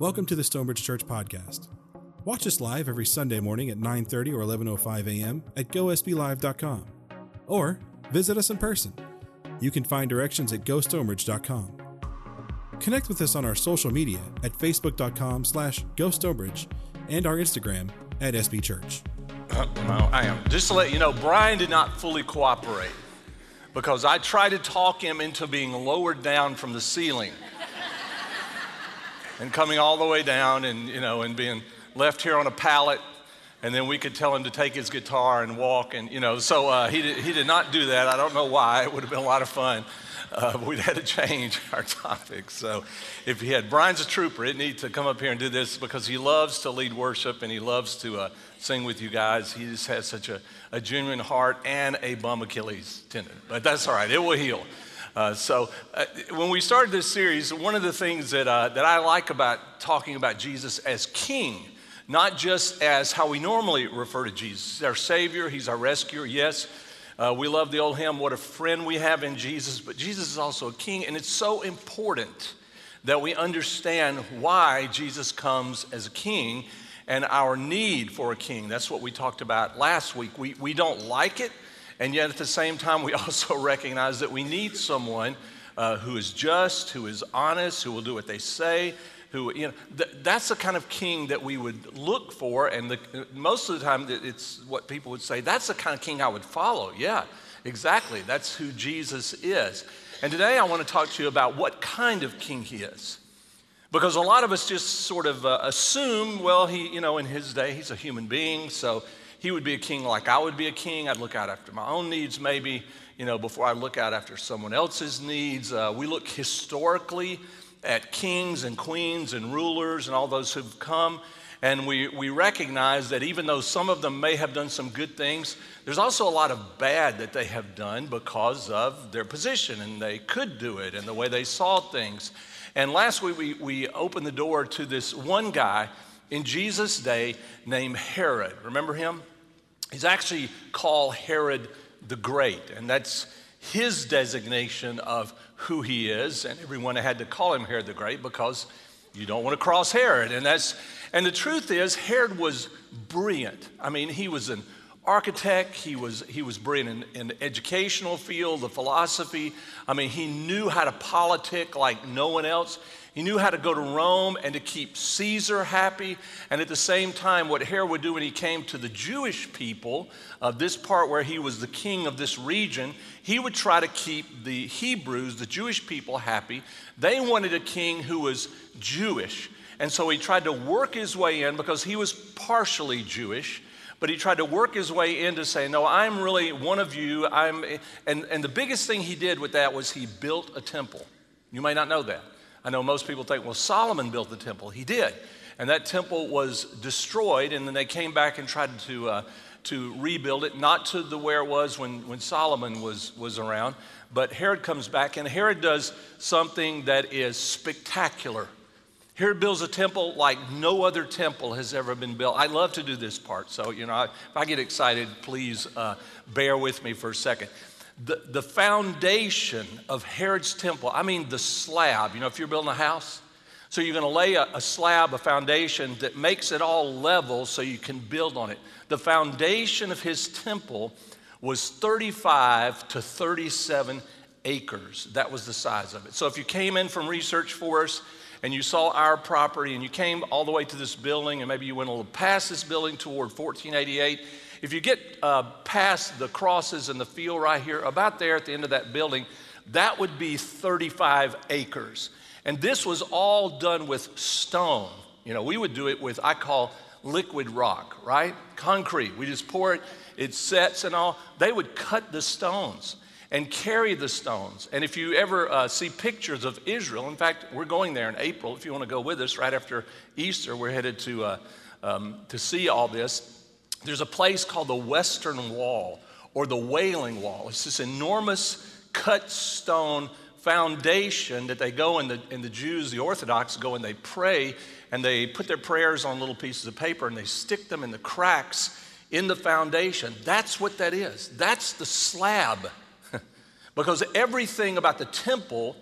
Welcome to the Stonebridge Church podcast. Watch us live every Sunday morning at 9:30 or 11:05 a.m. at gosblive.com or visit us in person. You can find directions at gostonebridge.com. Connect with us on our social media at facebook.com slash gostonebridge and our Instagram at sbchurch. Uh, no, I am. Just to let you know, Brian did not fully cooperate because I tried to talk him into being lowered down from the ceiling and coming all the way down and, you know, and being left here on a pallet. And then we could tell him to take his guitar and walk. And, you know, so uh, he, did, he did not do that. I don't know why. It would have been a lot of fun. Uh, we'd had to change our topic. So if he had, Brian's a trooper. It needs to come up here and do this because he loves to lead worship and he loves to uh, sing with you guys. He just has such a, a genuine heart and a bum Achilles tendon. But that's all right. It will heal. Uh, so, uh, when we started this series, one of the things that, uh, that I like about talking about Jesus as King, not just as how we normally refer to Jesus, our Savior, He's our rescuer, yes. Uh, we love the old hymn, What a Friend We Have in Jesus, but Jesus is also a King, and it's so important that we understand why Jesus comes as a King and our need for a King. That's what we talked about last week. We, we don't like it. And yet, at the same time, we also recognize that we need someone uh, who is just, who is honest, who will do what they say. Who, you know, th- that's the kind of king that we would look for. And the, most of the time, it's what people would say that's the kind of king I would follow. Yeah, exactly. That's who Jesus is. And today, I want to talk to you about what kind of king he is. Because a lot of us just sort of uh, assume, well, he, you know, in his day, he's a human being, so he would be a king like I would be a king. I'd look out after my own needs, maybe, you know, before I look out after someone else's needs. Uh, we look historically at kings and queens and rulers and all those who've come. And we, we recognize that even though some of them may have done some good things, there's also a lot of bad that they have done because of their position and they could do it and the way they saw things. And last week we, we opened the door to this one guy in Jesus' day named Herod. Remember him? He's actually called Herod the Great, and that's his designation of who he is. And everyone had to call him Herod the Great because you don't want to cross Herod. And that's and the truth is, Herod was brilliant. I mean, he was an architect. He was, he was brilliant in, in the educational field, the philosophy. I mean, he knew how to politic like no one else. He knew how to go to Rome and to keep Caesar happy. And at the same time, what Herod would do when he came to the Jewish people of this part where he was the king of this region, he would try to keep the Hebrews, the Jewish people, happy. They wanted a king who was Jewish. And so he tried to work his way in because he was partially Jewish but he tried to work his way in to say, No, I'm really one of you. I'm, and, and the biggest thing he did with that was he built a temple. You may not know that. I know most people think, well, Solomon built the temple. He did. And that temple was destroyed, and then they came back and tried to, uh, to rebuild it, not to the where it was when, when Solomon was, was around. But Herod comes back, and Herod does something that is spectacular. Herod builds a temple like no other temple has ever been built. I love to do this part, so you know, if I get excited, please uh, bear with me for a second the, the foundation of Herod's temple, I mean the slab, you know, if you're building a house, so you're going to lay a, a, slab, a foundation that makes it all level so you can build on it. The foundation of his temple was 35 to 37 acres. That was the size of it. So if you came in from Research Forest and you saw our property and you came all the way to this building and maybe you went a little past this building toward 1488 if you get uh, past the crosses and the field right here, about there at the end of that building, that would be 35 acres. And this was all done with stone. You know, we would do it with, I call liquid rock, right? Concrete. We just pour it, it sets and all. They would cut the stones and carry the stones. And if you ever uh, see pictures of Israel, in fact, we're going there in April. If you want to go with us right after Easter, we're headed to, uh, um, to see all this. There's a place called the Western Wall or the Wailing Wall. It's this enormous cut stone foundation that they go and the, and the Jews, the Orthodox, go and they pray and they put their prayers on little pieces of paper and they stick them in the cracks in the foundation. That's what that is. That's the slab. Because everything about the temple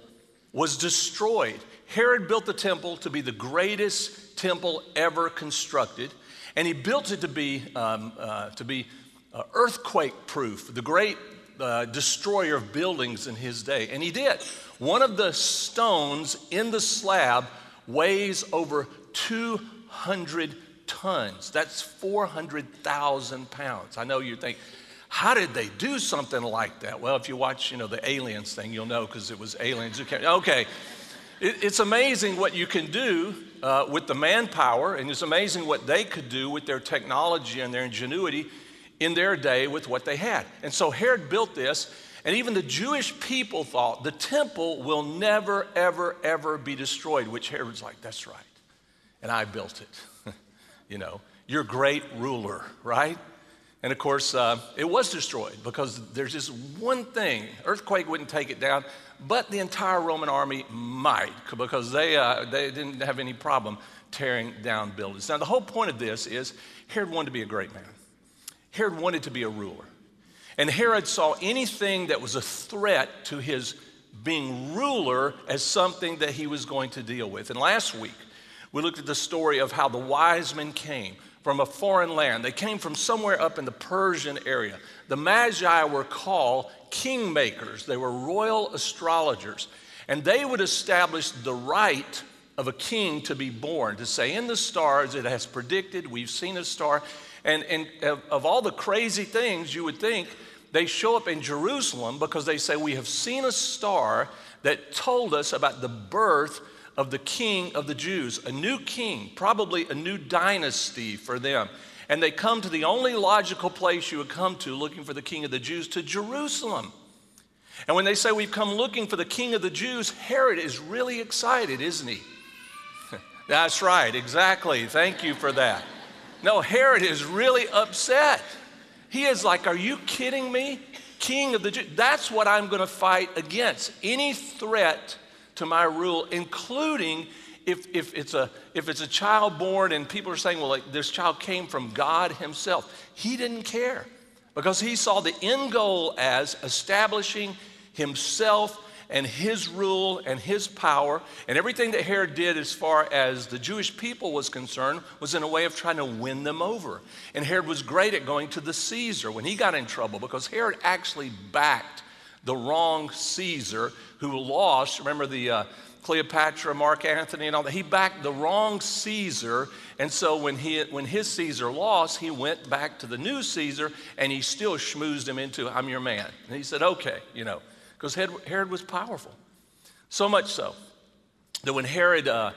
was destroyed. Herod built the temple to be the greatest temple ever constructed, and he built it to be, um, uh, to be uh, earthquake proof, the great uh, destroyer of buildings in his day. And he did. One of the stones in the slab weighs over 200 tons. That's 400,000 pounds. I know you think, how did they do something like that? Well, if you watch, you know, the aliens thing, you'll know because it was aliens who came. Okay, it, it's amazing what you can do uh, with the manpower, and it's amazing what they could do with their technology and their ingenuity in their day with what they had. And so Herod built this, and even the Jewish people thought the temple will never, ever, ever be destroyed, which Herod's like, that's right. And I built it. you know, you're great ruler, right? And of course, uh, it was destroyed because there's just one thing earthquake wouldn't take it down, but the entire Roman army might because they, uh, they didn't have any problem tearing down buildings. Now, the whole point of this is Herod wanted to be a great man, Herod wanted to be a ruler. And Herod saw anything that was a threat to his being ruler as something that he was going to deal with. And last week, we looked at the story of how the wise men came from a foreign land. They came from somewhere up in the Persian area. The Magi were called kingmakers, they were royal astrologers. And they would establish the right of a king to be born, to say, in the stars, it has predicted, we've seen a star. And, and of, of all the crazy things you would think, they show up in Jerusalem because they say, We have seen a star that told us about the birth of the king of the Jews, a new king, probably a new dynasty for them. And they come to the only logical place you would come to looking for the king of the Jews, to Jerusalem. And when they say we've come looking for the king of the Jews, Herod is really excited, isn't he? That's right, exactly. Thank you for that. No, Herod is really upset. He is like, Are you kidding me? King of the Jews. That's what I'm going to fight against. Any threat to my rule, including if, if, it's a, if it's a child born and people are saying, well, like, this child came from God Himself. He didn't care because He saw the end goal as establishing Himself and his rule and his power and everything that Herod did as far as the Jewish people was concerned was in a way of trying to win them over. And Herod was great at going to the Caesar when he got in trouble because Herod actually backed the wrong Caesar who lost. Remember the uh, Cleopatra, Mark Antony, and all that. He backed the wrong Caesar, and so when he when his Caesar lost, he went back to the new Caesar, and he still schmoozed him into, "I'm your man." And he said, "Okay," you know, because Herod was powerful, so much so that when Herod uh,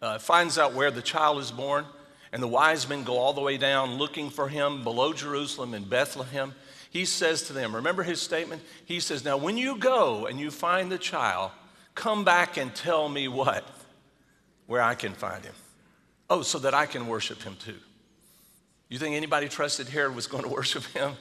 uh, finds out where the child is born, and the wise men go all the way down looking for him below Jerusalem in Bethlehem, he says to them, remember his statement? He says, Now, when you go and you find the child, come back and tell me what? Where I can find him. Oh, so that I can worship him too. You think anybody trusted Herod was going to worship him?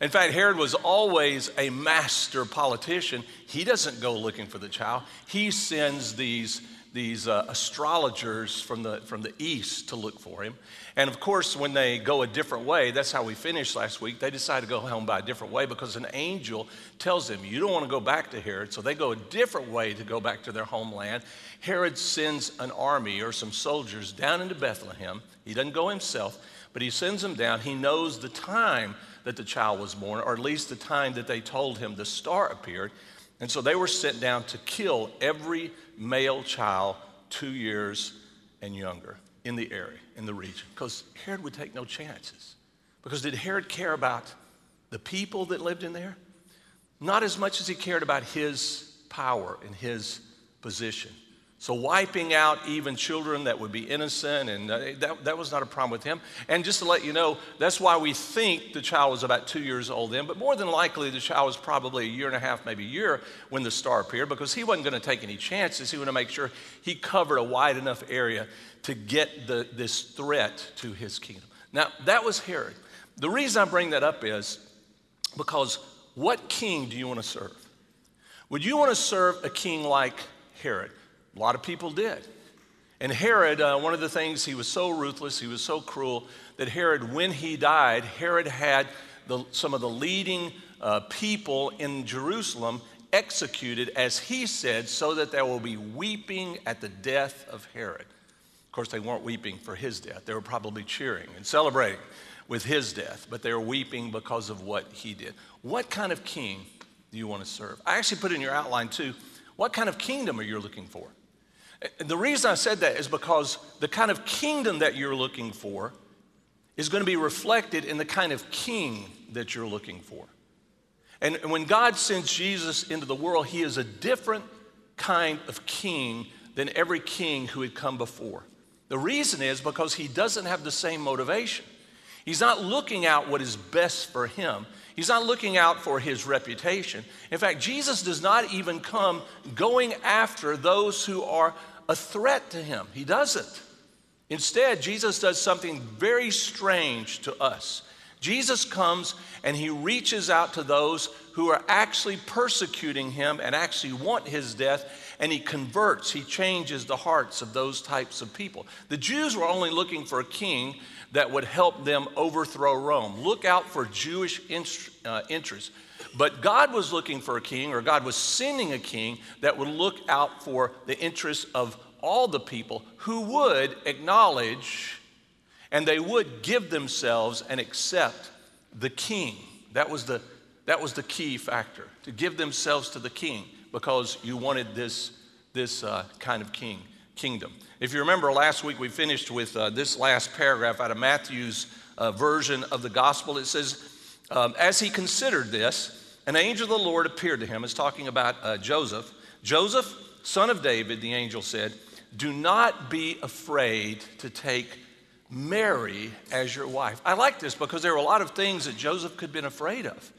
In fact, Herod was always a master politician. He doesn't go looking for the child, he sends these these uh, astrologers from the, from the east to look for him. And of course, when they go a different way, that's how we finished last week, they decide to go home by a different way because an angel tells them, You don't want to go back to Herod. So they go a different way to go back to their homeland. Herod sends an army or some soldiers down into Bethlehem. He doesn't go himself, but he sends them down. He knows the time that the child was born, or at least the time that they told him the star appeared. And so they were sent down to kill every male child two years and younger in the area, in the region, because Herod would take no chances. Because did Herod care about the people that lived in there? Not as much as he cared about his power and his position. So, wiping out even children that would be innocent, and uh, that, that was not a problem with him. And just to let you know, that's why we think the child was about two years old then, but more than likely the child was probably a year and a half, maybe a year when the star appeared because he wasn't going to take any chances. He wanted to make sure he covered a wide enough area to get the, this threat to his kingdom. Now, that was Herod. The reason I bring that up is because what king do you want to serve? Would you want to serve a king like Herod? A lot of people did. And Herod, uh, one of the things, he was so ruthless, he was so cruel, that Herod, when he died, Herod had the, some of the leading uh, people in Jerusalem executed as he said, so that there will be weeping at the death of Herod. Of course, they weren't weeping for his death, they were probably cheering and celebrating with his death, but they were weeping because of what he did. What kind of king do you want to serve? I actually put in your outline too what kind of kingdom are you looking for? The reason I said that is because the kind of kingdom that you're looking for is going to be reflected in the kind of king that you're looking for. And when God sends Jesus into the world, he is a different kind of king than every king who had come before. The reason is because he doesn't have the same motivation. He's not looking out what is best for him. He's not looking out for his reputation. In fact, Jesus does not even come going after those who are a threat to him. He doesn't. Instead, Jesus does something very strange to us. Jesus comes and he reaches out to those who are actually persecuting him and actually want his death, and he converts, he changes the hearts of those types of people. The Jews were only looking for a king that would help them overthrow Rome. Look out for Jewish uh, interests. But God was looking for a king, or God was sending a king that would look out for the interests of all the people who would acknowledge and they would give themselves and accept the king. That was the, that was the key factor, to give themselves to the king because you wanted this, this uh, kind of king, kingdom. If you remember last week, we finished with uh, this last paragraph out of Matthew's uh, version of the gospel. It says, um, As he considered this, an angel of the Lord appeared to him. It's talking about uh, Joseph. Joseph, son of David, the angel said, Do not be afraid to take Mary as your wife. I like this because there were a lot of things that Joseph could have been afraid of.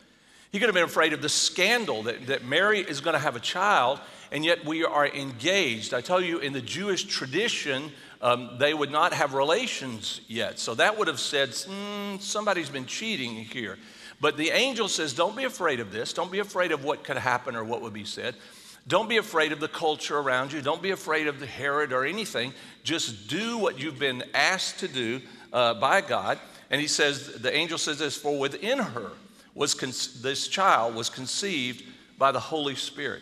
He could have been afraid of the scandal that, that Mary is going to have a child, and yet we are engaged. I tell you, in the Jewish tradition, um, they would not have relations yet. So that would have said, mm, somebody's been cheating here. But the angel says, Don't be afraid of this. Don't be afraid of what could happen or what would be said. Don't be afraid of the culture around you. Don't be afraid of the Herod or anything. Just do what you've been asked to do uh, by God. And he says, the angel says this, for within her was con- this child was conceived by the Holy Spirit.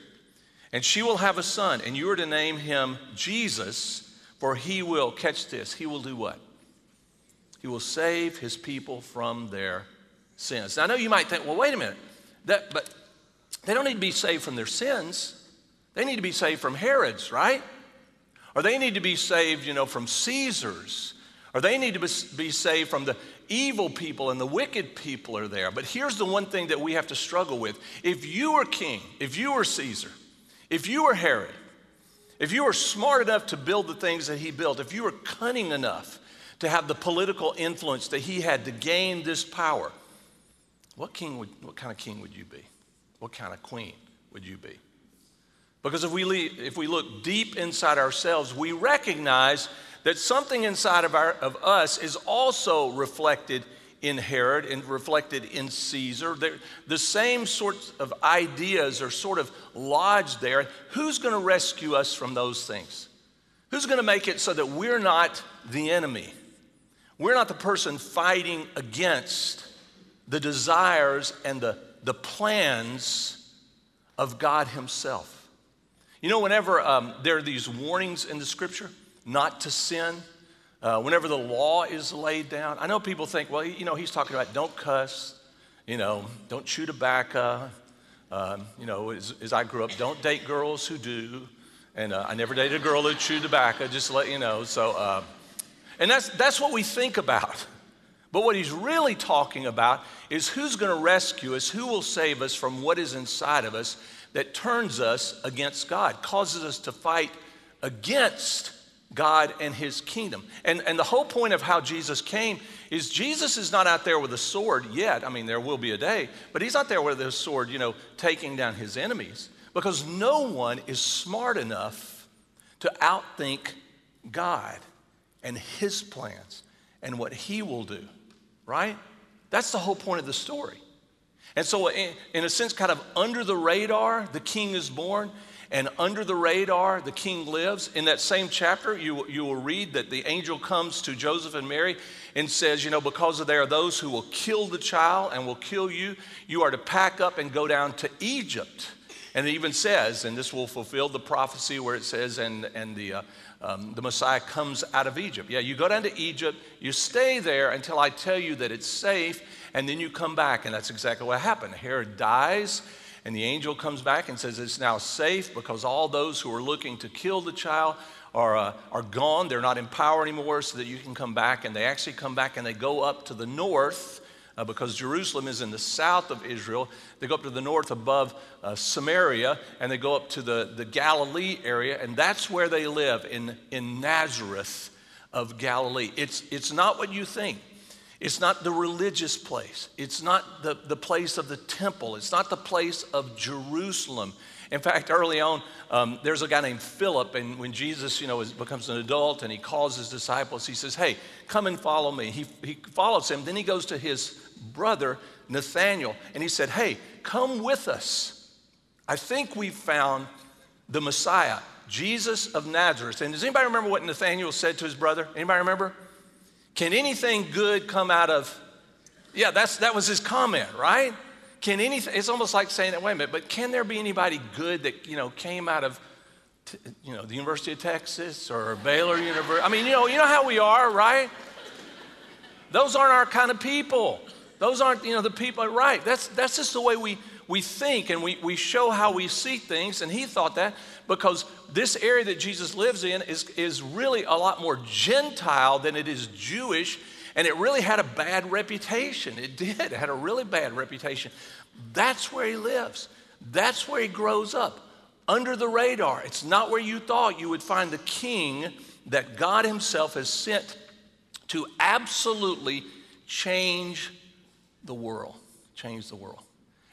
And she will have a son, and you are to name him Jesus, for he will, catch this, he will do what? He will save his people from their sins. Now, I know you might think, well, wait a minute, that, but they don't need to be saved from their sins. They need to be saved from Herods, right? Or they need to be saved, you know, from Caesars. Or they need to be saved from the evil people and the wicked people are there. But here's the one thing that we have to struggle with. If you were king, if you were Caesar, if you were Herod, if you were smart enough to build the things that he built, if you were cunning enough to have the political influence that he had to gain this power, what king would, what kind of king would you be? What kind of queen would you be? Because if we, leave, if we look deep inside ourselves, we recognize that something inside of, our, of us is also reflected in Herod and reflected in Caesar. They're, the same sorts of ideas are sort of lodged there. Who's going to rescue us from those things? Who's going to make it so that we're not the enemy? We're not the person fighting against the desires and the, the plans of God Himself. You know, whenever um, there are these warnings in the scripture not to sin, uh, whenever the law is laid down, I know people think, well, you know, he's talking about don't cuss, you know, don't chew tobacco. Um, you know, as, as, I grew up, don't date girls who do. And uh, I never dated a girl who chewed tobacco, just to let you know. So, uh, and that's, that's what we think about. But what he's really talking about is who's going to rescue us, who will save us from what is inside of us that turns us against God, causes us to fight against God and his kingdom. And, and the whole point of how Jesus came is Jesus is not out there with a sword yet. I mean, there will be a day, but he's not there with a sword, you know, taking down his enemies because no one is smart enough to outthink God and his plans and what he will do, right? That's the whole point of the story. And so, in, in, a sense, kind of under the radar, the king is born, and under the radar, the king lives. In that same chapter, you, you will read that the angel comes to Joseph and Mary and says, You know, because there are those who will kill the child and will kill you, you are to pack up and go down to Egypt. And it even says, and this will fulfill the prophecy where it says, and, and the, uh, um, the Messiah comes out of Egypt. Yeah, you go down to Egypt, you stay there until I tell you that it's safe, and then you come back. And that's exactly what happened. Herod dies, and the angel comes back and says it's now safe because all those who are looking to kill the child are, uh, are gone. They're not in power anymore, so that you can come back. And they actually come back and they go up to the north uh, because Jerusalem is in the south of Israel. They go up to the north above uh, Samaria and they go up to the, the Galilee area, and that's where they live in, in Nazareth of Galilee. It's, it's not what you think. It's not the religious place. It's not the, the place of the temple. It's not the place of Jerusalem. In fact, early on, um, there's a guy named Philip, and when Jesus, you know, is, becomes an adult and he calls his disciples, he says, "Hey, come and follow me." He, he follows him. Then he goes to his brother Nathaniel, and he said, "Hey, come with us. I think we've found the Messiah, Jesus of Nazareth." And does anybody remember what Nathaniel said to his brother? Anybody remember? Can anything good come out of? Yeah, that's that was his comment, right? Can anything, it's almost like saying, that, wait a minute, but can there be anybody good that, you know, came out of, you know, the University of Texas or Baylor University? I mean, you know, you know how we are, right? Those aren't our kind of people. Those aren't, you know, the people, right? That's, that's just the way we, we think and we, we show how we see things. And he thought that because this area that Jesus lives in is, is really a lot more Gentile than it is Jewish. And it really had a bad reputation. It did. It had a really bad reputation. That's where he lives. That's where he grows up, under the radar. It's not where you thought you would find the king that God himself has sent to absolutely change the world. Change the world.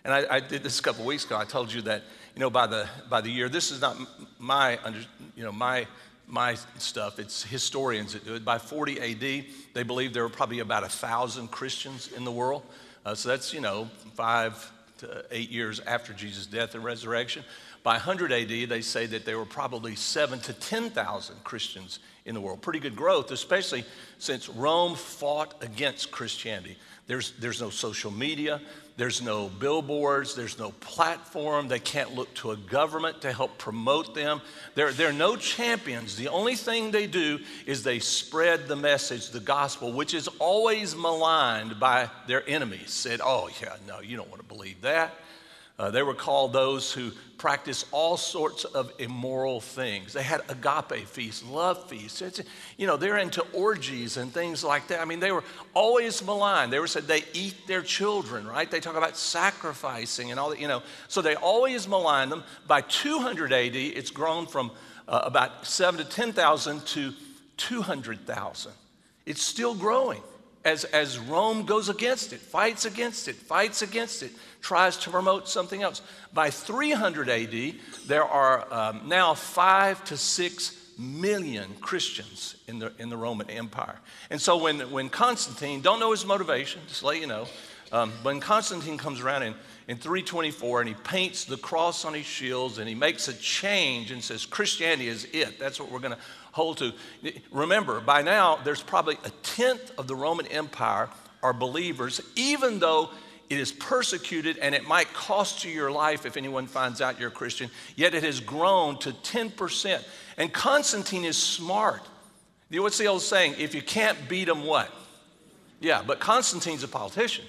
And I, I did this a couple weeks ago. I told you that, you know, by the, by the year, this is not my, you know, my my stuff. It's historians that do it. By 40 AD, they believe there were probably about a thousand Christians in the world. Uh, so that's, you know, five to eight years after Jesus' death and resurrection. By 100 AD, they say that there were probably seven to 10,000 Christians in the world. Pretty good growth, especially since Rome fought against Christianity. There's, there's no social media, there's no billboards, there's no platform. They can't look to a government to help promote them. There, there are no champions. The only thing they do is they spread the message, the gospel, which is always maligned by their enemies. Said, oh, yeah, no, you don't want to believe that. Uh, they were called those who practice all sorts of immoral things. They had agape feasts, love feasts. It's, you know, they're into orgies and things like that. I mean, they were always maligned. They were said they eat their children, right? They talk about sacrificing and all that, you know. So they always maligned them. By 200 AD, it's grown from uh, about 7 to 10,000 to 200,000. It's still growing as, as Rome goes against it, fights against it, fights against it, tries to promote something else. By 300 AD, there are um, now five to six million Christians in the, in the Roman Empire. And so when, when Constantine, don't know his motivation, just let you know, um, when Constantine comes around in, in 324 and he paints the cross on his shields and he makes a change and says, Christianity is it. That's what we're going to hold to. Remember, by now, there's probably a tenth of the Roman Empire are believers, even though it is persecuted and it might cost you your life if anyone finds out you're a Christian, yet it has grown to 10%. And Constantine is smart. What's the old saying? If you can't beat them, what? Yeah, but Constantine's a politician.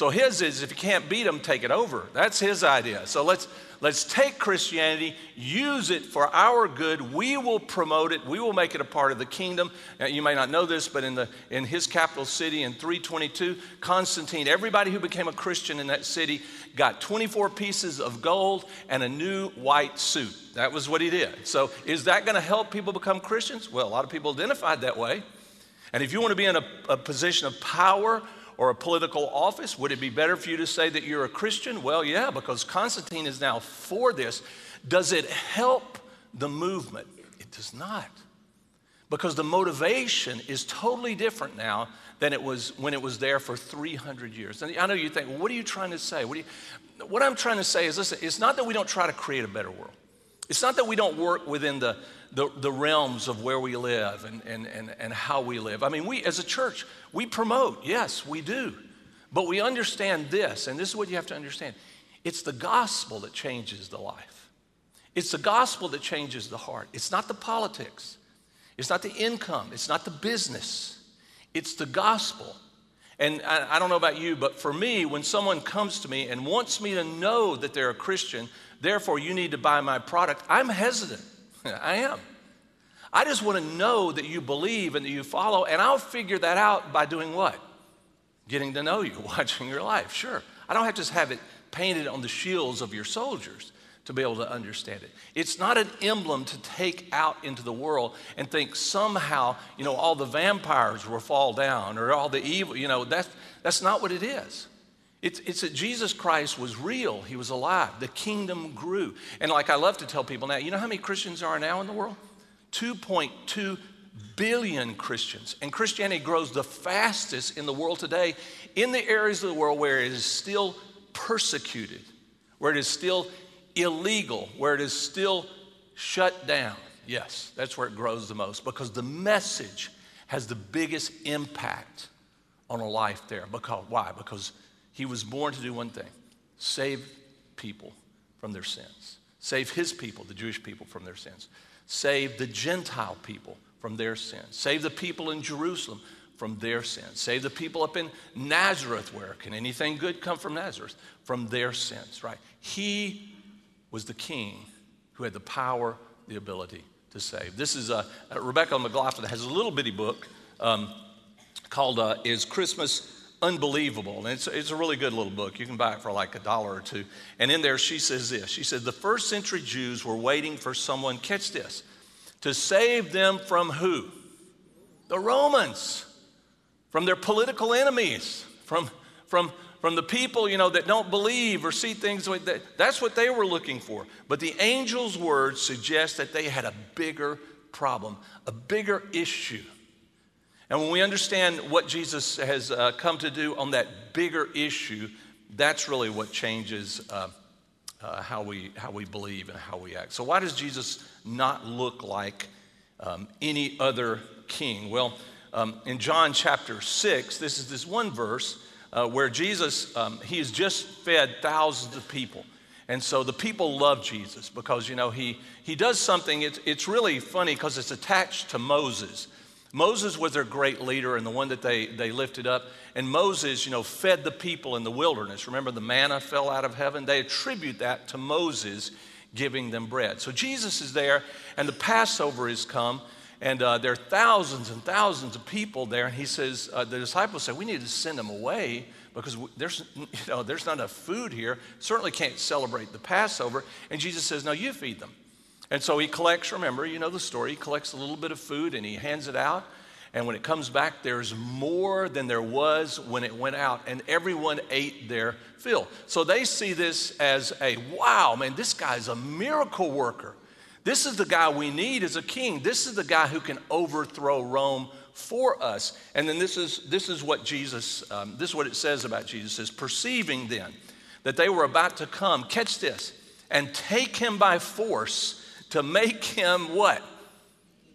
So his is if you can't beat them, take it over. That's his idea. So let's Let's take Christianity, use it for our good. We will promote it. We will make it a part of the kingdom. Now, you may not know this, but in, the, in his capital city in 322, Constantine, everybody who became a Christian in that city got 24 pieces of gold and a new white suit. That was what he did. So, is that going to help people become Christians? Well, a lot of people identified that way. And if you want to be in a, a position of power or a political office? Would it be better for you to say that you're a Christian? Well, yeah, because Constantine is now for this. Does it help the movement? It does not. Because the motivation is totally different now than it was when it was there for 300 years. And I know you think, well, what are you trying to say? What, you, what I'm trying to say is listen, it's not that we don't try to create a better world. It's not that we don't work within the, the, the realms of where we live and, and, and, and how we live. I mean, we as a church, we promote, yes, we do. But we understand this, and this is what you have to understand. It's the gospel that changes the life. It's the gospel that changes the heart. It's not the politics. It's not the income. It's not the business. It's the gospel. And I, I, don't know about you, but for me, when someone comes to me and wants me to know that they're a Christian, therefore you need to buy my product, I'm hesitant. I am. I just want to know that you believe and that you follow, and I'll figure that out by doing what? Getting to know you, watching your life. Sure. I don't have to have it painted on the shields of your soldiers to be able to understand it. It's not an emblem to take out into the world and think somehow, you know, all the vampires will fall down or all the evil, you know, that's, that's not what it is. It's, it's that Jesus Christ was real. He was alive. The kingdom grew. And like I love to tell people now, you know how many Christians are now in the world? 2.2 billion Christians. And Christianity grows the fastest in the world today in the areas of the world where it is still persecuted, where it is still illegal, where it is still shut down. Yes, that's where it grows the most because the message has the biggest impact on a life there. Because why? Because he was born to do one thing save people from their sins, save his people, the Jewish people, from their sins, save the Gentile people from their sins, save the people in Jerusalem from their sins, save the people up in Nazareth, where can anything good come from Nazareth? From their sins, right? He was the king who had the power, the ability to save. This is a, uh, Rebecca McLaughlin has a little bitty book um, called uh, Is Christmas Unbelievable? And it's, it's a really good little book. You can buy it for like a dollar or two. And in there, she says this She said, The first century Jews were waiting for someone, catch this, to save them from who? The Romans, from their political enemies, from, from from the people, you know, that don't believe or see things like that. That's what they were looking for. But the angel's words suggest that they had a bigger problem, a bigger issue. And when we understand what Jesus has uh, come to do on that bigger issue, that's really what changes uh, uh, how, we, how we believe and how we act. So, why does Jesus not look like um, any other king? Well, um, in John chapter 6, this is this one verse uh, where Jesus, um, he has just fed thousands of people. And so the people love Jesus because, you know, he, he does something, it's, it's really funny because it's attached to Moses. Moses was their great leader and the one that they, they lifted up. And Moses, you know, fed the people in the wilderness. Remember, the manna fell out of heaven? They attribute that to Moses giving them bread. So Jesus is there, and the Passover has come, and uh, there are thousands and thousands of people there. And he says, uh, the disciples say, we need to send them away because there's, you know, there's not enough food here. Certainly can't celebrate the Passover. And Jesus says, no, you feed them. And so he collects, remember, you know the story, he collects a little bit of food and he hands it out. And when it comes back, there's more than there was when it went out, and everyone ate their fill. So they see this as a wow, man, this guy's a miracle worker. This is the guy we need as a king. This is the guy who can overthrow Rome for us. And then this is, this is what Jesus, um, this is what it says about Jesus, is perceiving then that they were about to come, catch this, and take him by force to make him what?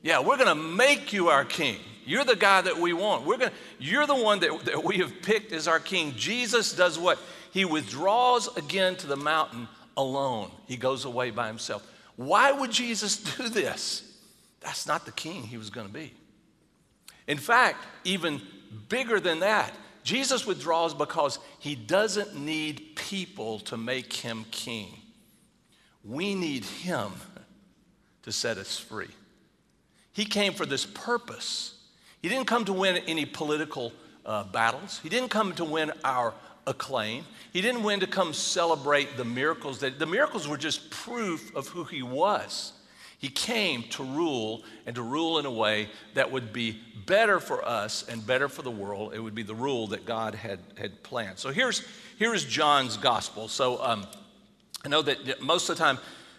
Yeah, we're gonna make you our king. You're the guy that we want. We're gonna, you're the one that, that we have picked as our king. Jesus does what? He withdraws again to the mountain alone. He goes away by himself. Why would Jesus do this? That's not the king he was going to be. In fact, even bigger than that, Jesus withdraws because he doesn't need people to make him king. We need him to set us free. He came for this purpose. He didn't come to win any political uh, battles, he didn't come to win our acclaim. He didn't win to come celebrate the miracles that the miracles were just proof of who he was. He came to rule and to rule in a way that would be better for us and better for the world. It would be the rule that God had, had planned. So here's, here's John's gospel. So um, I know that most of the time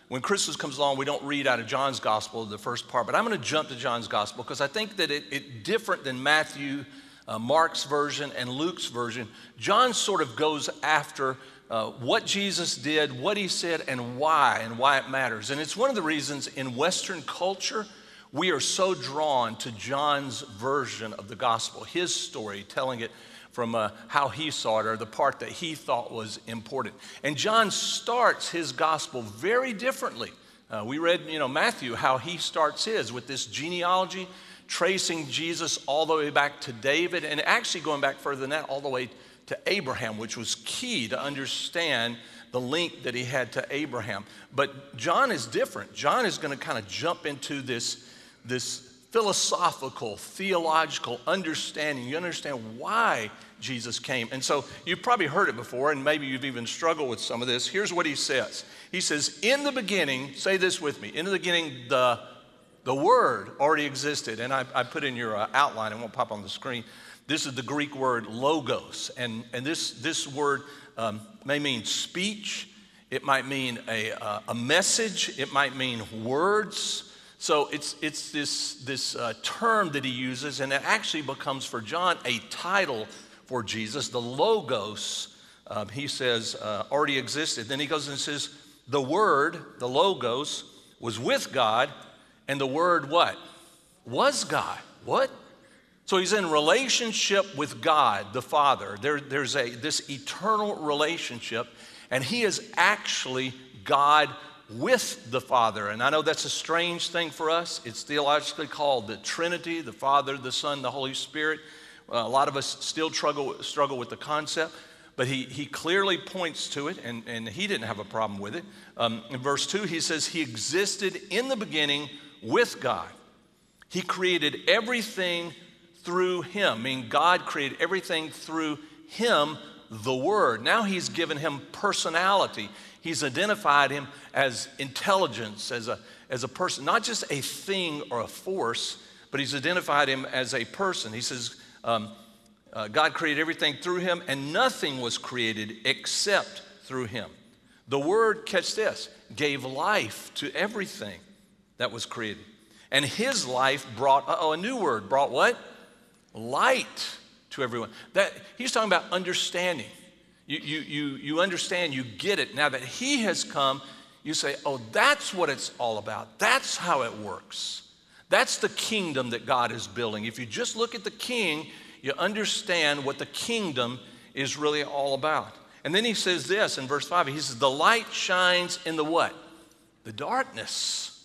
when Christmas comes along, we don't read out of John's gospel, the first part, but I'm going to jump to John's gospel because I think that it's it different than Matthew uh, Mark's version and Luke's version, John sort of goes after uh, what Jesus did, what he said, and why, and why it matters. And it's one of the reasons in Western culture we are so drawn to John's version of the gospel, his story, telling it from uh, how he saw it or the part that he thought was important. And John starts his gospel very differently. Uh, we read, you know, Matthew, how he starts his with this genealogy, tracing Jesus all the way back to David, and actually going back further than that, all the way to Abraham, which was key to understand the link that he had to Abraham. But John is different. John is going to kind of jump into this, this philosophical, theological understanding. You understand why Jesus came. And so you've probably heard it before, and maybe you've even struggled with some of this. Here's what he says He says, In the beginning, say this with me, in the beginning, the, the Word already existed. And I, I put in your uh, outline, it won't pop on the screen. This is the Greek word logos. And, and this, this word um, may mean speech, it might mean a, uh, a message, it might mean words. So it's, it's this, this uh, term that he uses, and it actually becomes for John a title for Jesus. The Logos, um, he says, uh, already existed. Then he goes and says, the Word, the Logos, was with God, and the Word what? Was God. What? So he's in relationship with God, the Father. There, there's a, this eternal relationship, and he is actually God with the Father. And I know that's a strange thing for us. It's theologically called the Trinity the Father, the Son, the Holy Spirit. Uh, a lot of us still struggle, struggle with the concept, but he, he clearly points to it, and, and he didn't have a problem with it. Um, in verse 2, he says, He existed in the beginning with God. He created everything through him. I mean, God created everything through him, the Word. Now he's given him personality. He's identified him as intelligence, as a, as a person, not just a thing or a force, but he's identified him as a person. He says, um, uh, God created everything through him, and nothing was created except through him. The Word, catch this, gave life to everything that was created. And his life brought, oh, a new word, brought what? Light to everyone. That, he's talking about understanding. You, you, you, you understand, you get it. Now that he has come, you say, oh, that's what it's all about. That's how it works. That's the kingdom that God is building. If you just look at the king, you understand what the kingdom is really all about. And then he says this in verse 5 he says, The light shines in the what? The darkness.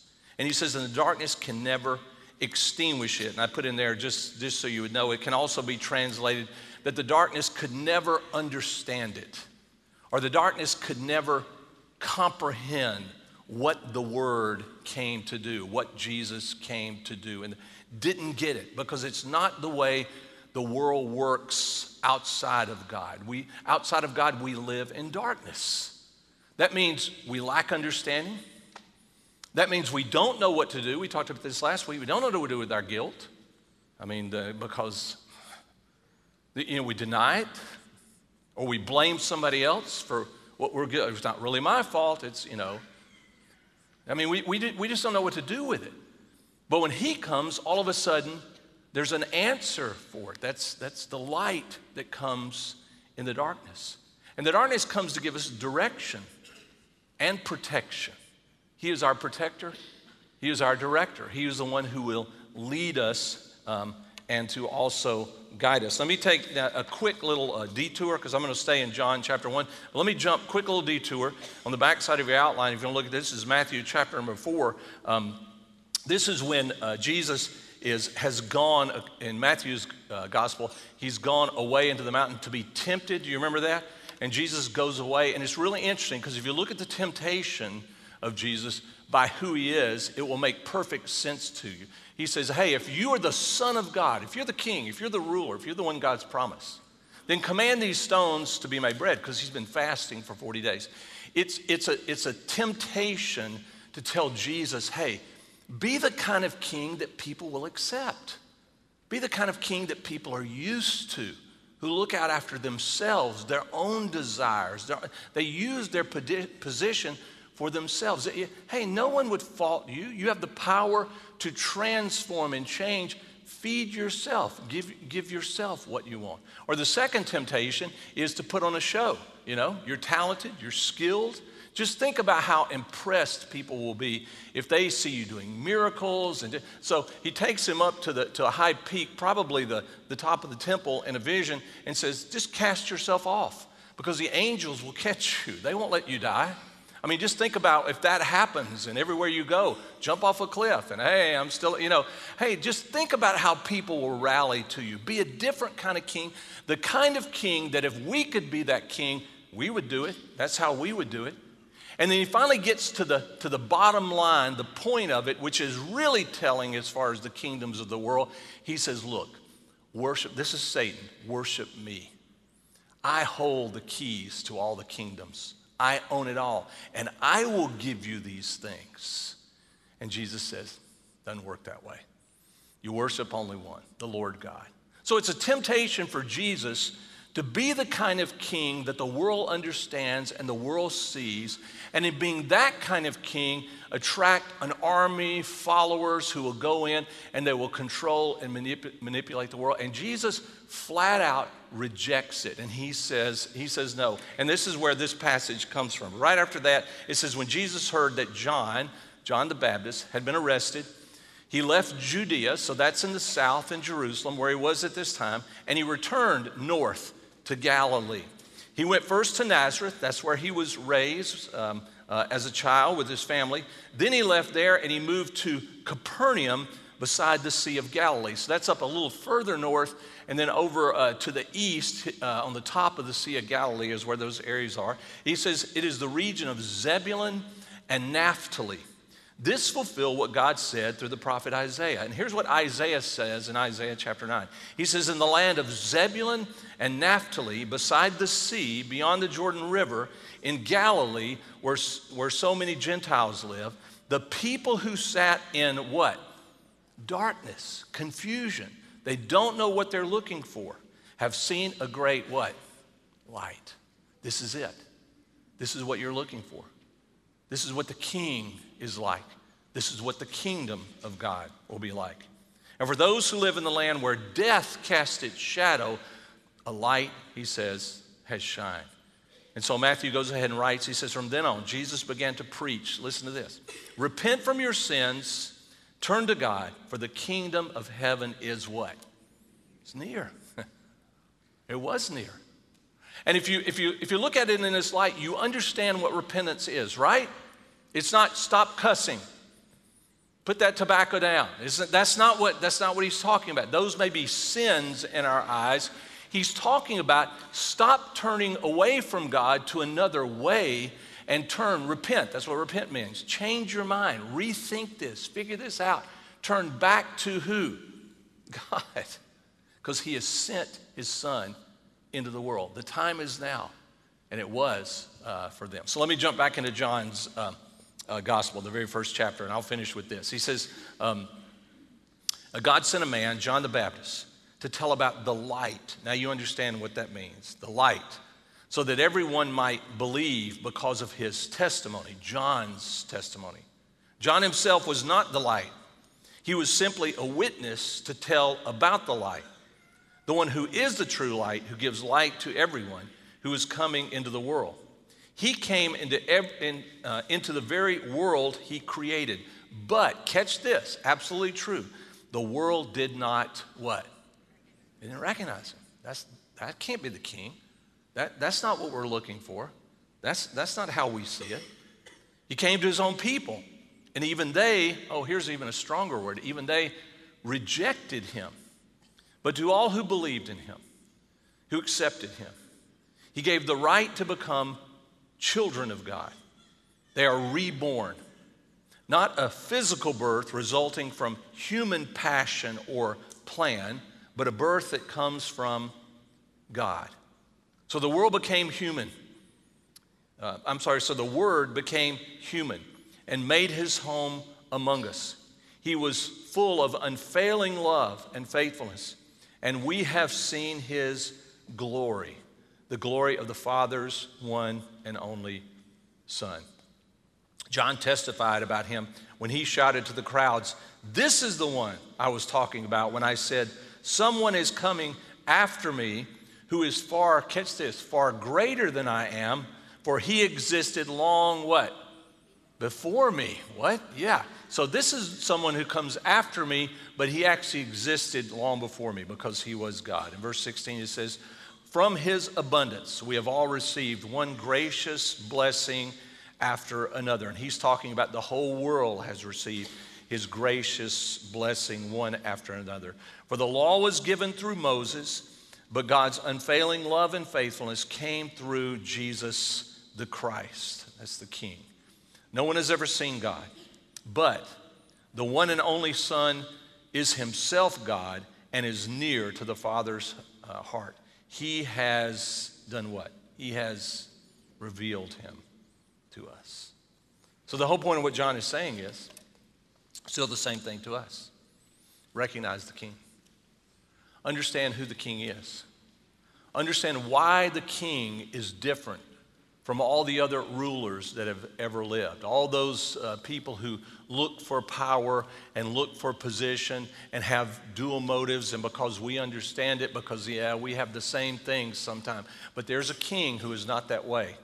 And he says, And the darkness can never extinguish it. And I put in there just, just so you would know, it can also be translated that the darkness could never understand it, or the darkness could never comprehend what the Word came to do, what Jesus came to do, and didn't get it because it's not the way the world works outside of God. We, outside of God, we live in darkness. That means we lack understanding. That means we don't know what to do. We talked about this last week. We don't know what to do with our guilt. I mean, the, because you know, we deny it or we blame somebody else for what we're guilty. It's not really my fault. It's, you know, I mean, we, we, did, we just don't know what to do with it. But when He comes, all of a sudden, there's an answer for it. That's, that's the light that comes in the darkness. And the darkness comes to give us direction and protection. He is our protector, He is our director, He is the one who will lead us um, and to also guide us. Let me take a quick little uh, detour because I'm going to stay in John chapter 1. But let me jump, quick little detour. On the back side of your outline, if you want to look at this, this is Matthew chapter number 4. Um, this is when uh, Jesus is, has gone, uh, in Matthew's uh, gospel, he's gone away into the mountain to be tempted. Do you remember that? And Jesus goes away. And it's really interesting because if you look at the temptation of Jesus by who he is, it will make perfect sense to you. He says, Hey, if you are the Son of God, if you're the king, if you're the ruler, if you're the one God's promised, then command these stones to be my bread, because he's been fasting for 40 days. It's, it's, a, it's a temptation to tell Jesus, Hey, be the kind of king that people will accept. Be the kind of king that people are used to, who look out after themselves, their own desires. They use their position for themselves. Hey, no one would fault you. You have the power to transform and change, feed yourself. Give, give yourself what you want. Or the second temptation is to put on a show. You know, you're talented, you're skilled. Just think about how impressed people will be if they see you doing miracles. And so he takes him up to, the, to a high peak, probably the, the top of the temple, in a vision, and says, Just cast yourself off because the angels will catch you. They won't let you die. I mean, just think about if that happens and everywhere you go, jump off a cliff and hey, I'm still, you know, hey, just think about how people will rally to you. Be a different kind of king, the kind of king that if we could be that king, we would do it. That's how we would do it. And then he finally gets to the, to the bottom line, the point of it, which is really telling as far as the kingdoms of the world. He says, Look, worship, this is Satan, worship me. I hold the keys to all the kingdoms. I own it all. And I will give you these things. And Jesus says, doesn't work that way. You worship only one, the Lord God. So it's a temptation for Jesus to be the kind of king that the world understands and the world sees, and in being that kind of king, attract an army, followers who will go in and they will control and manip- manipulate the world. And Jesus flat out rejects it, and he says, he says no. And this is where this passage comes from. Right after that, it says, when Jesus heard that John, John the Baptist, had been arrested, he left Judea, so that's in the south in Jerusalem, where he was at this time, and he returned north to Galilee. He went first to Nazareth, that's where he was raised um, uh, as a child with his family. Then he left there and he moved to Capernaum beside the Sea of Galilee. So that's up a little further north, and then over uh, to the east, uh, on the top of the Sea of Galilee, is where those areas are. He says it is the region of Zebulun and Naphtali. This fulfilled what God said through the prophet Isaiah. And here's what Isaiah says in Isaiah chapter 9. He says, In the land of Zebulun and Naphtali, beside the sea, beyond the Jordan River, in Galilee, where, where so many Gentiles live, the people who sat in what? Darkness, confusion. They don't know what they're looking for, have seen a great what? Light. This is it. This is what you're looking for. This is what the king is like. This is what the kingdom of God will be like. And for those who live in the land where death cast its shadow, a light, he says, has shined. And so Matthew goes ahead and writes, he says, From then on, Jesus began to preach. Listen to this Repent from your sins, turn to God, for the kingdom of heaven is what? It's near. it was near. And if you, if, you, if you look at it in this light, you understand what repentance is, right? It's not stop cussing. Put that tobacco down. That's not, what, that's not what he's talking about. Those may be sins in our eyes. He's talking about stop turning away from God to another way and turn, repent. That's what repent means. Change your mind, rethink this, figure this out. Turn back to who? God. Because he has sent his son into the world. The time is now, and it was uh, for them. So let me jump back into John's. Um, uh, gospel, the very first chapter, and I'll finish with this. He says, um, God sent a man, John the Baptist, to tell about the light. Now you understand what that means the light, so that everyone might believe because of his testimony, John's testimony. John himself was not the light, he was simply a witness to tell about the light. The one who is the true light, who gives light to everyone who is coming into the world. He came into, every, in, uh, into the very world he created. But catch this, absolutely true. The world did not what? They didn't recognize him. That's, that can't be the king. That, that's not what we're looking for. That's, that's not how we see it. He came to his own people. And even they, oh, here's even a stronger word, even they rejected him. But to all who believed in him, who accepted him, he gave the right to become children of God. They are reborn, not a physical birth resulting from human passion or plan, but a birth that comes from God. So the world became human. Uh, I'm sorry, so the Word became human and made his home among us. He was full of unfailing love and faithfulness, and we have seen his glory the glory of the Father's one and only Son. John testified about him when he shouted to the crowds, This is the one I was talking about when I said, Someone is coming after me who is far, catch this, far greater than I am, For he existed long what? Before me. What? Yeah. So this is someone who comes after me, but he actually existed long before me because he was God. In verse 16 it says, From his abundance we have all received one gracious blessing after another. And he's talking about the whole world has received his gracious blessing one after another. For the law was given through Moses, but God's unfailing love and faithfulness came through Jesus the Christ. That's the King. No one has ever seen God, but the one and only Son is himself God and is near to the Father's uh, heart. He has done what? He has revealed him to us. So, the whole point of what John is saying is still the same thing to us recognize the King, understand who the King is, understand why the King is different from all the other rulers that have ever lived. All those uh, people who look for power and look for position and have dual motives, and because we understand it, because, yeah, we have the same things sometimes. But there's a king who is not that way.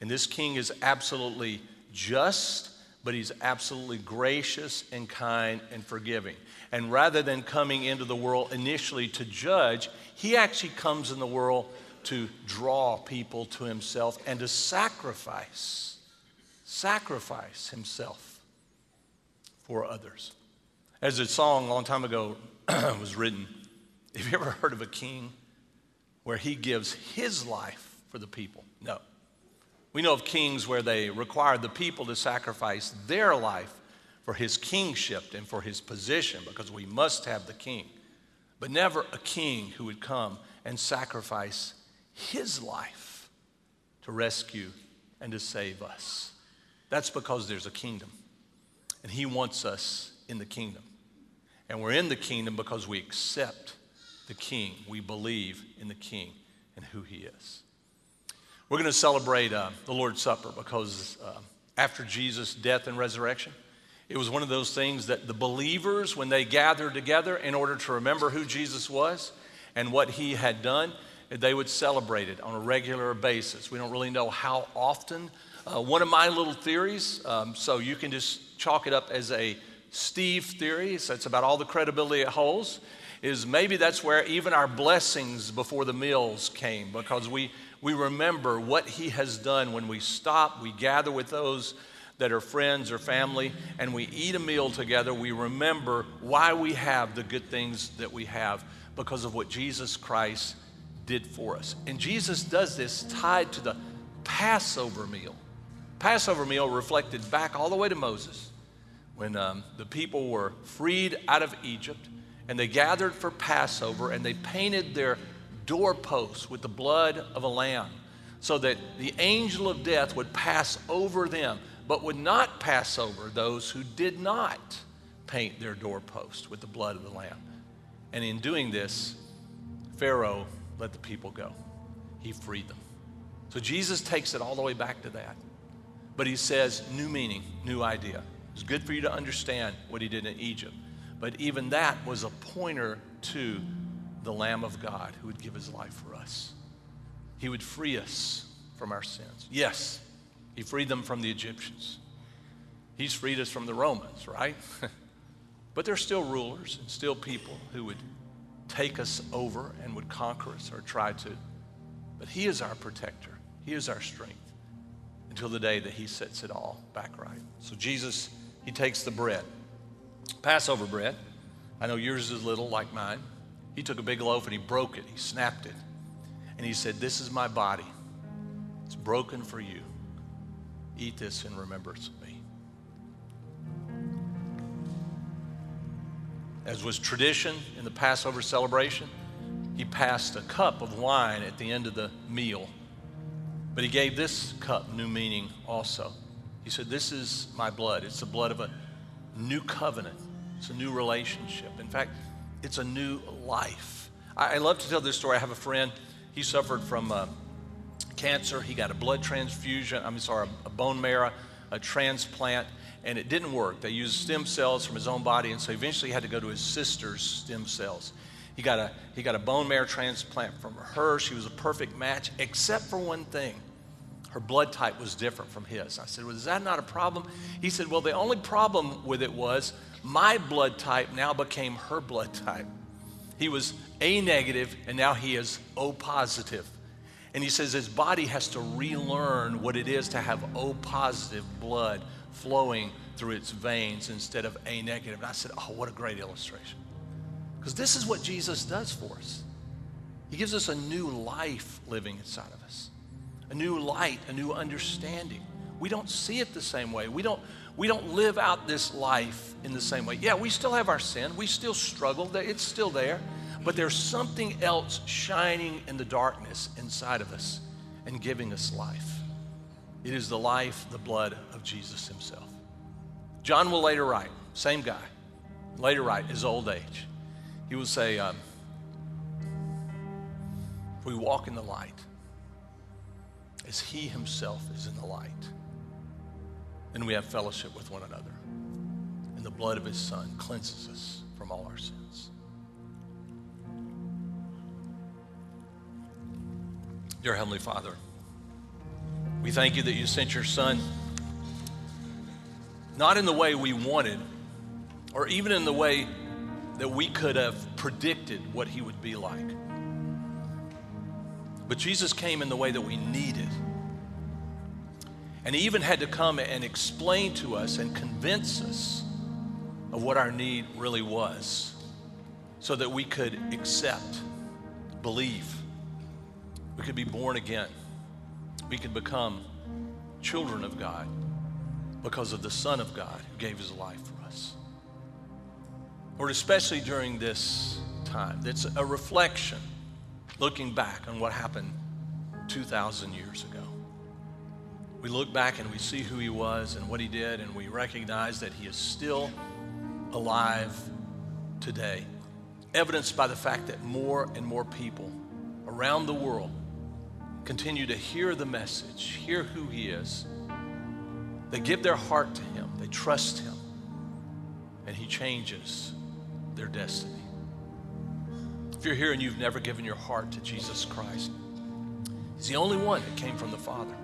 And this king is absolutely just, but he's absolutely gracious and kind and forgiving. And rather than coming into the world initially to judge, he actually comes in the world to draw people to himself and to sacrifice, sacrifice himself for others. As a song a long time ago was written, have you ever heard of a king where he gives his life for the people? No. We know of kings where they require the people to sacrifice their life for his kingship and for his position because we must have the king. But never a king who would come and sacrifice his life to rescue and to save us. That's because there's a kingdom. And he wants us in the kingdom. And we're in the kingdom because we accept the king. We believe in the king and who he is. We're going to celebrate uh, the Lord's Supper because uh, after Jesus' death and resurrection, it was one of those things that the believers, when they gathered together in order to remember who Jesus was and what he had done, they would celebrate it on a regular basis. We don't really know how often. Uh, one of my little theories, um, so you can just chalk it up as a Steve theory, so that's about all the credibility it holds, is maybe that's where even our blessings before the meals came because we, we remember what he has done when we stop, we gather with those that are friends or family, and we eat a meal together. We remember why we have the good things that we have because of what Jesus Christ did for us. And Jesus does this tied to the Passover meal. Passover meal reflected back all the way to Moses when um, the people were freed out of Egypt and they gathered for Passover and they painted their doorposts with the blood of a lamb so that the angel of death would pass over them but would not pass over those who did not paint their doorpost with the blood of the lamb. And in doing this, Pharaoh let the people go. He freed them. So Jesus takes it all the way back to that. But he says, new meaning, new idea. It's good for you to understand what he did in Egypt. But even that was a pointer to the Lamb of God who would give his life for us. He would free us from our sins. Yes, he freed them from the Egyptians. He's freed us from the Romans, right? but there's still rulers and still people who would take us over and would conquer us or try to. But He is our protector, He is our strength until the day that He sets it all back right. So Jesus, He takes the bread, Passover bread. I know yours is little like mine. He took a big loaf and He broke it, He snapped it. And He said, This is my body. It's broken for you. Eat this in remembrance as was tradition in the Passover celebration, he passed a cup of wine at the end of the meal. But he gave this cup new meaning also. He said, This is my blood. It's the blood of a new covenant, it's a new relationship. In fact, it's a new life. I, I love to tell this story. I have a friend, he suffered from uh, cancer, he got a blood transfusion, I'm sorry, a bone marrow, a transplant and it didn't work. They used stem cells from his own body, and so eventually he had to go to his sister's stem cells. He got a, he got a bone marrow transplant from her. She was a perfect match, except for one thing. her blood type was different from his. I said, Well, is that not a problem? He said, Well, the only problem with it was my blood type now became her blood type. He was A negative, and now he is O positive. And he says his body has to relearn what it is to have O positive blood flowing through its veins instead of A negative. And I said, Oh, what a great illustration. Because this is what Jesus does for us. He gives us a new life living inside of us, a new light, a new understanding. We don't see it the same way. We don't, we don't live out this life in the same way. Yeah, we still have our sin. We still struggle. It's still there. But there's something else shining in the darkness inside of us and giving us life. It is the life, the blood of Jesus himself. John will later write, same guy, later write, his old age. He will say, um, we walk in the light, as he himself is in the light, then we have fellowship with one another. And the blood of his son cleanses us from all our sins. Dear Heavenly Father, we thank you that you sent your son not in the way we wanted or even in the way that we could have predicted what he would be like. But Jesus came in the way that we needed. And he even had to come and explain to us and convince us of what our need really was so that we could accept, believe, we could be born again, we can become children of God because of the Son of God who gave his life for us. Lord, especially during this time, it's a reflection looking back on what happened 2,000 years ago. We look back and we see who he was and what he did, and we recognize that he is still alive today, evidenced by the fact that more and more people around the world continue to hear the message, hear who he is. They give their heart to him, they trust him, and he changes their destiny. If you're here and you've never given your heart to Jesus Christ, He's the only one that came from the Father.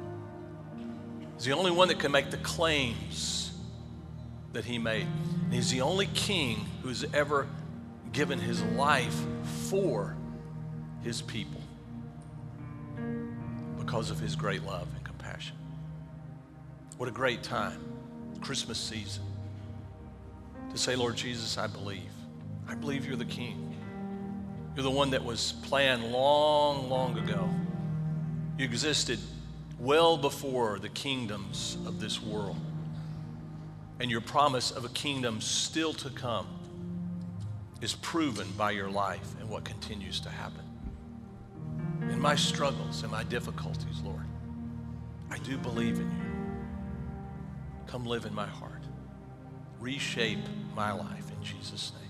He's the only one that can make the claims that He made. And he's the only king who's ever given his life for his people because of his great love and compassion. What a great time, Christmas season, to say, Lord Jesus, I believe. I believe you're the king. You're the one that was planned long, long ago. You existed well before the kingdoms of this world. And your promise of a kingdom still to come is proven by your life and what continues to happen. In my struggles and my difficulties, Lord, I do believe in you. Come live in my heart. Reshape my life in Jesus' name.